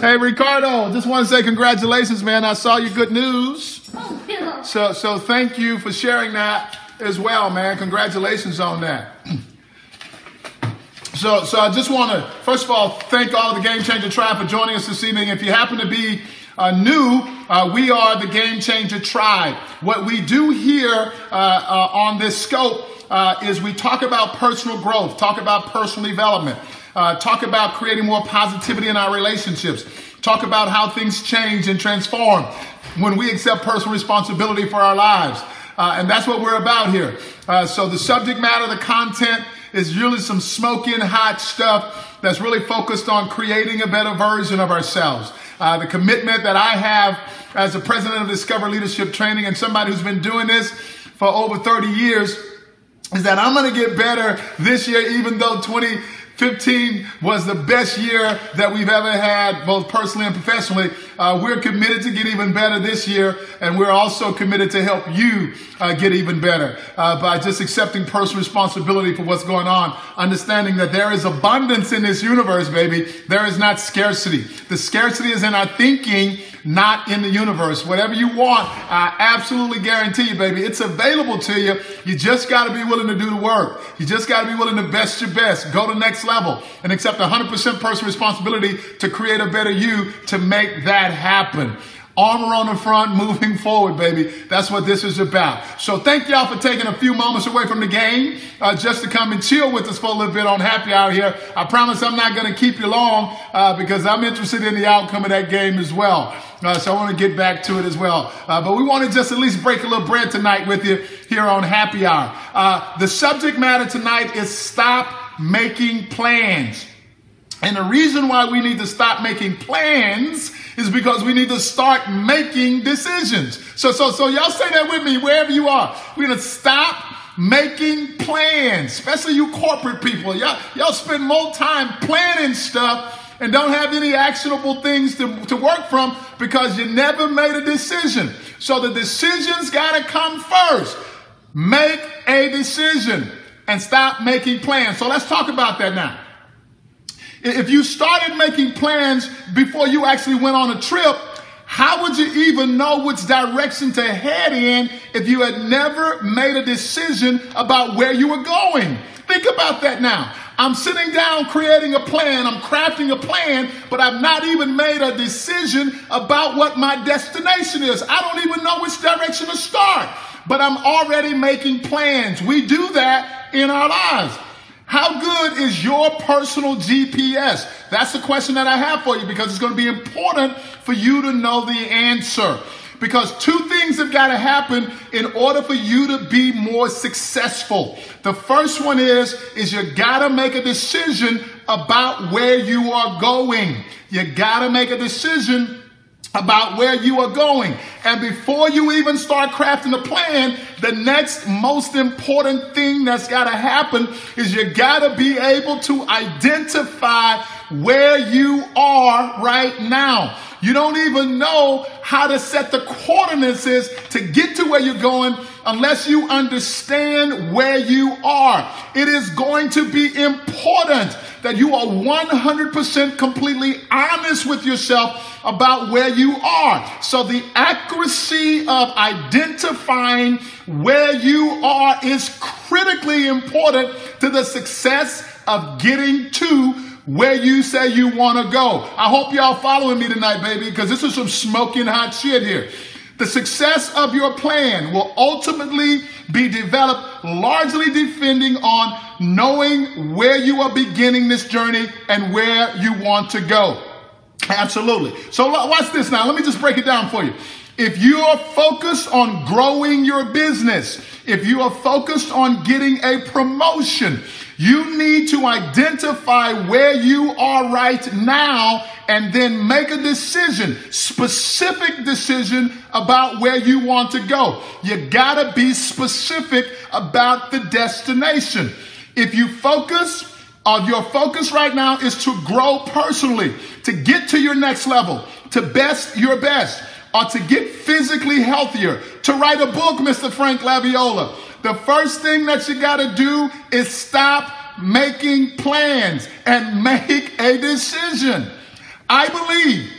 Hey, Ricardo, just want to say congratulations, man. I saw your good news. So, so thank you for sharing that as well, man. Congratulations on that. So, so I just want to, first of all, thank all the Game Changer Tribe for joining us this evening. If you happen to be uh, new, uh, we are the Game Changer Tribe. What we do here uh, uh on this scope uh, is we talk about personal growth, talk about personal development, uh, talk about creating more positivity in our relationships, talk about how things change and transform when we accept personal responsibility for our lives. and that's what we're about here. so the subject matter, the content, is really some smoking hot stuff that's really focused on creating a better version of ourselves. Uh, the commitment that I have as the president of Discover Leadership Training and somebody who's been doing this for over 30 years is that I'm going to get better this year, even though 20, 15 was the best year that we've ever had, both personally and professionally. Uh, we're committed to get even better this year, and we're also committed to help you uh, get even better uh, by just accepting personal responsibility for what's going on, understanding that there is abundance in this universe, baby. There is not scarcity. The scarcity is in our thinking not in the universe. Whatever you want, I absolutely guarantee you, baby, it's available to you. You just got to be willing to do the work. You just got to be willing to best your best, go to the next level, and accept 100% personal responsibility to create a better you to make that happen armor on the front, moving forward, baby. That's what this is about. So thank y'all for taking a few moments away from the game uh, just to come and chill with us for a little bit on Happy Hour here. I promise I'm not going to keep you long uh, because I'm interested in the outcome of that game as well. Uh, so I want to get back to it as well. Uh, but we want to just at least break a little bread tonight with you here on Happy Hour. Uh, the subject matter tonight is stop making plans. And the reason why we need to stop making plans is because we need to start making decisions. So, so, so y'all say that with me wherever you are. We're going to stop making plans, especially you corporate people. Y'all, y'all spend more time planning stuff and don't have any actionable things to, to work from because you never made a decision. So the decision's got to come first. Make a decision and stop making plans. So let's talk about that now. If you started making plans before you actually went on a trip, how would you even know which direction to head in if you had never made a decision about where you were going? Think about that now. I'm sitting down creating a plan, I'm crafting a plan, but I've not even made a decision about what my destination is. I don't even know which direction to start, but I'm already making plans. We do that in our lives. How good is your personal GPS? That's the question that I have for you because it's going to be important for you to know the answer. Because two things have got to happen in order for you to be more successful. The first one is, is you got to make a decision about where you are going. You got to make a decision about where you are going. And before you even start crafting a plan, the next most important thing that's got to happen is you got to be able to identify where you are right now. You don't even know how to set the coordinates to get to where you're going unless you understand where you are. It is going to be important that you are 100% completely honest with yourself about where you are. So the accuracy of identifying where you are is critically important to the success of getting to where you say you want to go. I hope y'all following me tonight, baby, because this is some smoking hot shit here. The success of your plan will ultimately be developed largely depending on knowing where you are beginning this journey and where you want to go. Absolutely. So watch this now. Let me just break it down for you. If you are focused on growing your business, if you are focused on getting a promotion, you need to identify where you are right now and then make a decision, specific decision about where you want to go. You gotta be specific about the destination. If you focus, uh, your focus right now is to grow personally, to get to your next level, to best your best, or to get physically healthier, to write a book, Mr. Frank Laviola the first thing that you got to do is stop making plans and make a decision. I believe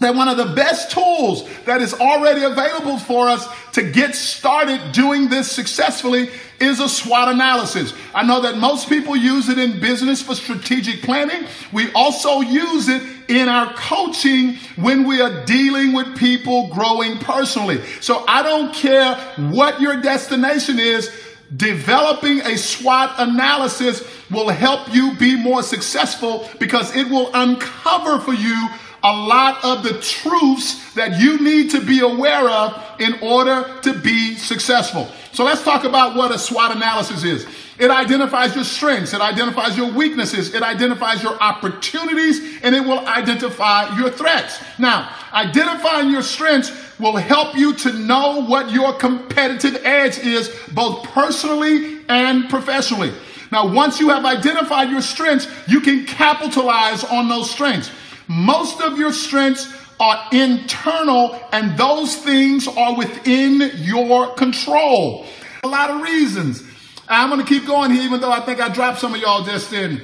that one of the best tools that is already available for us to get started doing this successfully is a SWOT analysis. I know that most people use it in business for strategic planning. We also use it in our coaching when we are dealing with people growing personally. So I don't care what your destination is. Developing a SWOT analysis will help you be more successful because it will uncover for you a lot of the truths that you need to be aware of in order to be successful. So let's talk about what a SWOT analysis is. It identifies your strengths, it identifies your weaknesses, it identifies your opportunities, and it will identify your threats. Now, identifying your strengths will help you to know what your competitive edge is, both personally and professionally. Now, once you have identified your strengths, you can capitalize on those strengths. Most of your strengths are internal, and those things are within your control. A lot of reasons. I'm going to keep going here, even though I think I dropped some of y'all just in.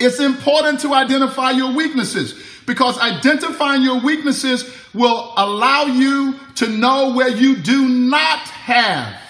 It's important to identify your weaknesses because identifying your weaknesses will allow you to know where you do not have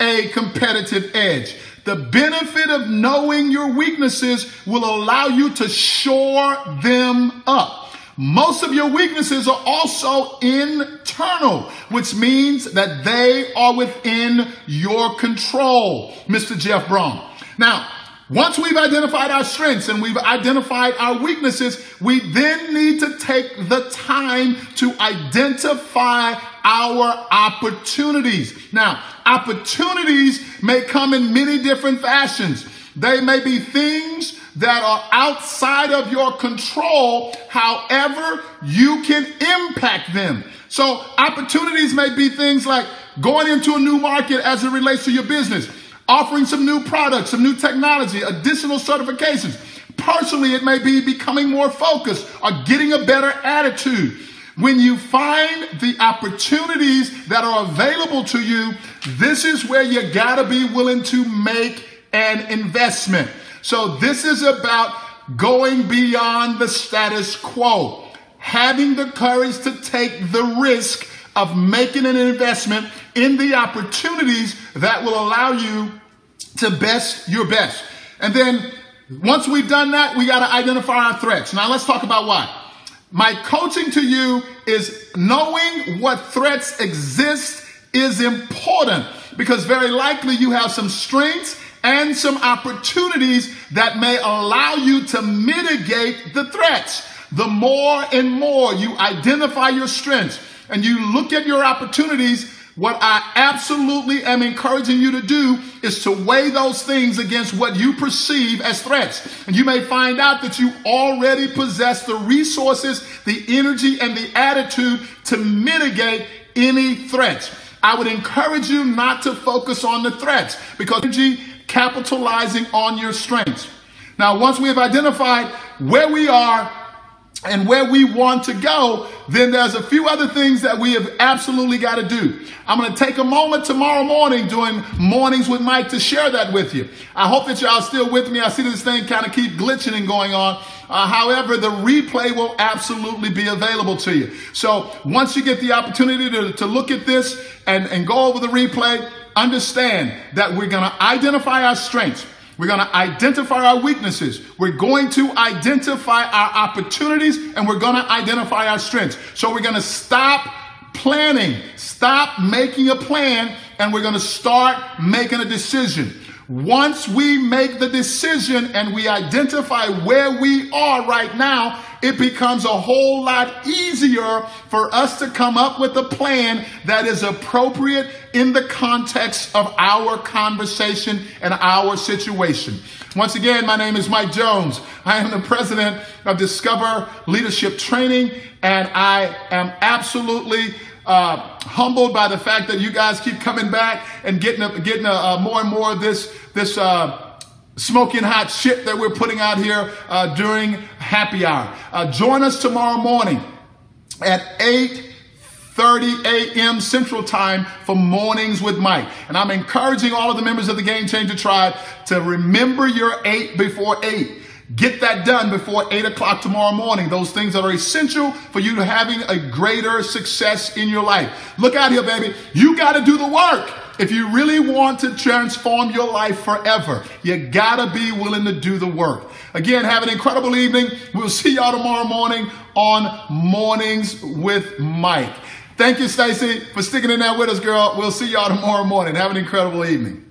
a competitive edge. The benefit of knowing your weaknesses will allow you to shore them up. Most of your weaknesses are also internal, which means that they are within your control, Mr. Jeff Brown. Now, once we've identified our strengths and we've identified our weaknesses, we then need to take the time to identify our opportunities. Now, opportunities may come in many different fashions. They may be things that are outside of your control. However, you can impact them. So opportunities may be things like going into a new market as it relates to your business, offering some new products, some new technology, additional certifications. Personally, it may be becoming more focused or getting a better attitude. When you find the opportunities that are available to you, this is where you gotta be willing to make an investment. So this is about going beyond the status quo, having the courage to take the risk of making an investment in the opportunities that will allow you to best your best. And then once we've done that, we got to identify our threats. Now let's talk about why. My coaching to you is knowing what threats exist is important because very likely you have some strengths and some opportunities that may allow you to mitigate the threats. The more and more you identify your strengths and you look at your opportunities, what I absolutely am encouraging you to do is to weigh those things against what you perceive as threats. And you may find out that you already possess the resources, the energy, and the attitude to mitigate any threats. I would encourage you not to focus on the threats because energy capitalizing on your strengths. Now, once we have identified where we are and where we want to go, then there's a few other things that we have absolutely got to do. I'm going to take a moment tomorrow morning doing mornings with Mike to share that with you. I hope that y'all still with me. I see this thing kind of keep glitching and going on. Uh, however, the replay will absolutely be available to you. So once you get the opportunity to, to look at this and, and go over the replay, understand that we're going to identify our strengths. We're going to identify our weaknesses. We're going to identify our opportunities and we're going to identify our strengths. So we're going to stop planning, stop making a plan, and we're going to start making a decision. Once we make the decision and we identify where we are right now, it becomes a whole lot easier for us to come up with a plan that is appropriate in the context of our conversation and our situation. Once again, my name is Mike Jones. I am the president of Discover Leadership Training, and I am absolutely uh, humbled by the fact that you guys keep coming back and getting a, getting a, a more and more of this this uh, smoking hot shit that we're putting out here uh, during happy hour. Uh, join us tomorrow morning at 8 30 a.m. Central Time for Mornings with Mike. And I'm encouraging all of the members of the Game Changer Tribe to remember your eight before eight. Get that done before 8 o'clock tomorrow morning. Those things that are essential for you to having a greater success in your life. Look out here, baby. You got to do the work. If you really want to transform your life forever, you gotta be willing to do the work. Again, have an incredible evening. We'll see y'all tomorrow morning on Mornings with Mike. Thank you, Stacy, for sticking in there with us, girl. We'll see y'all tomorrow morning. Have an incredible evening.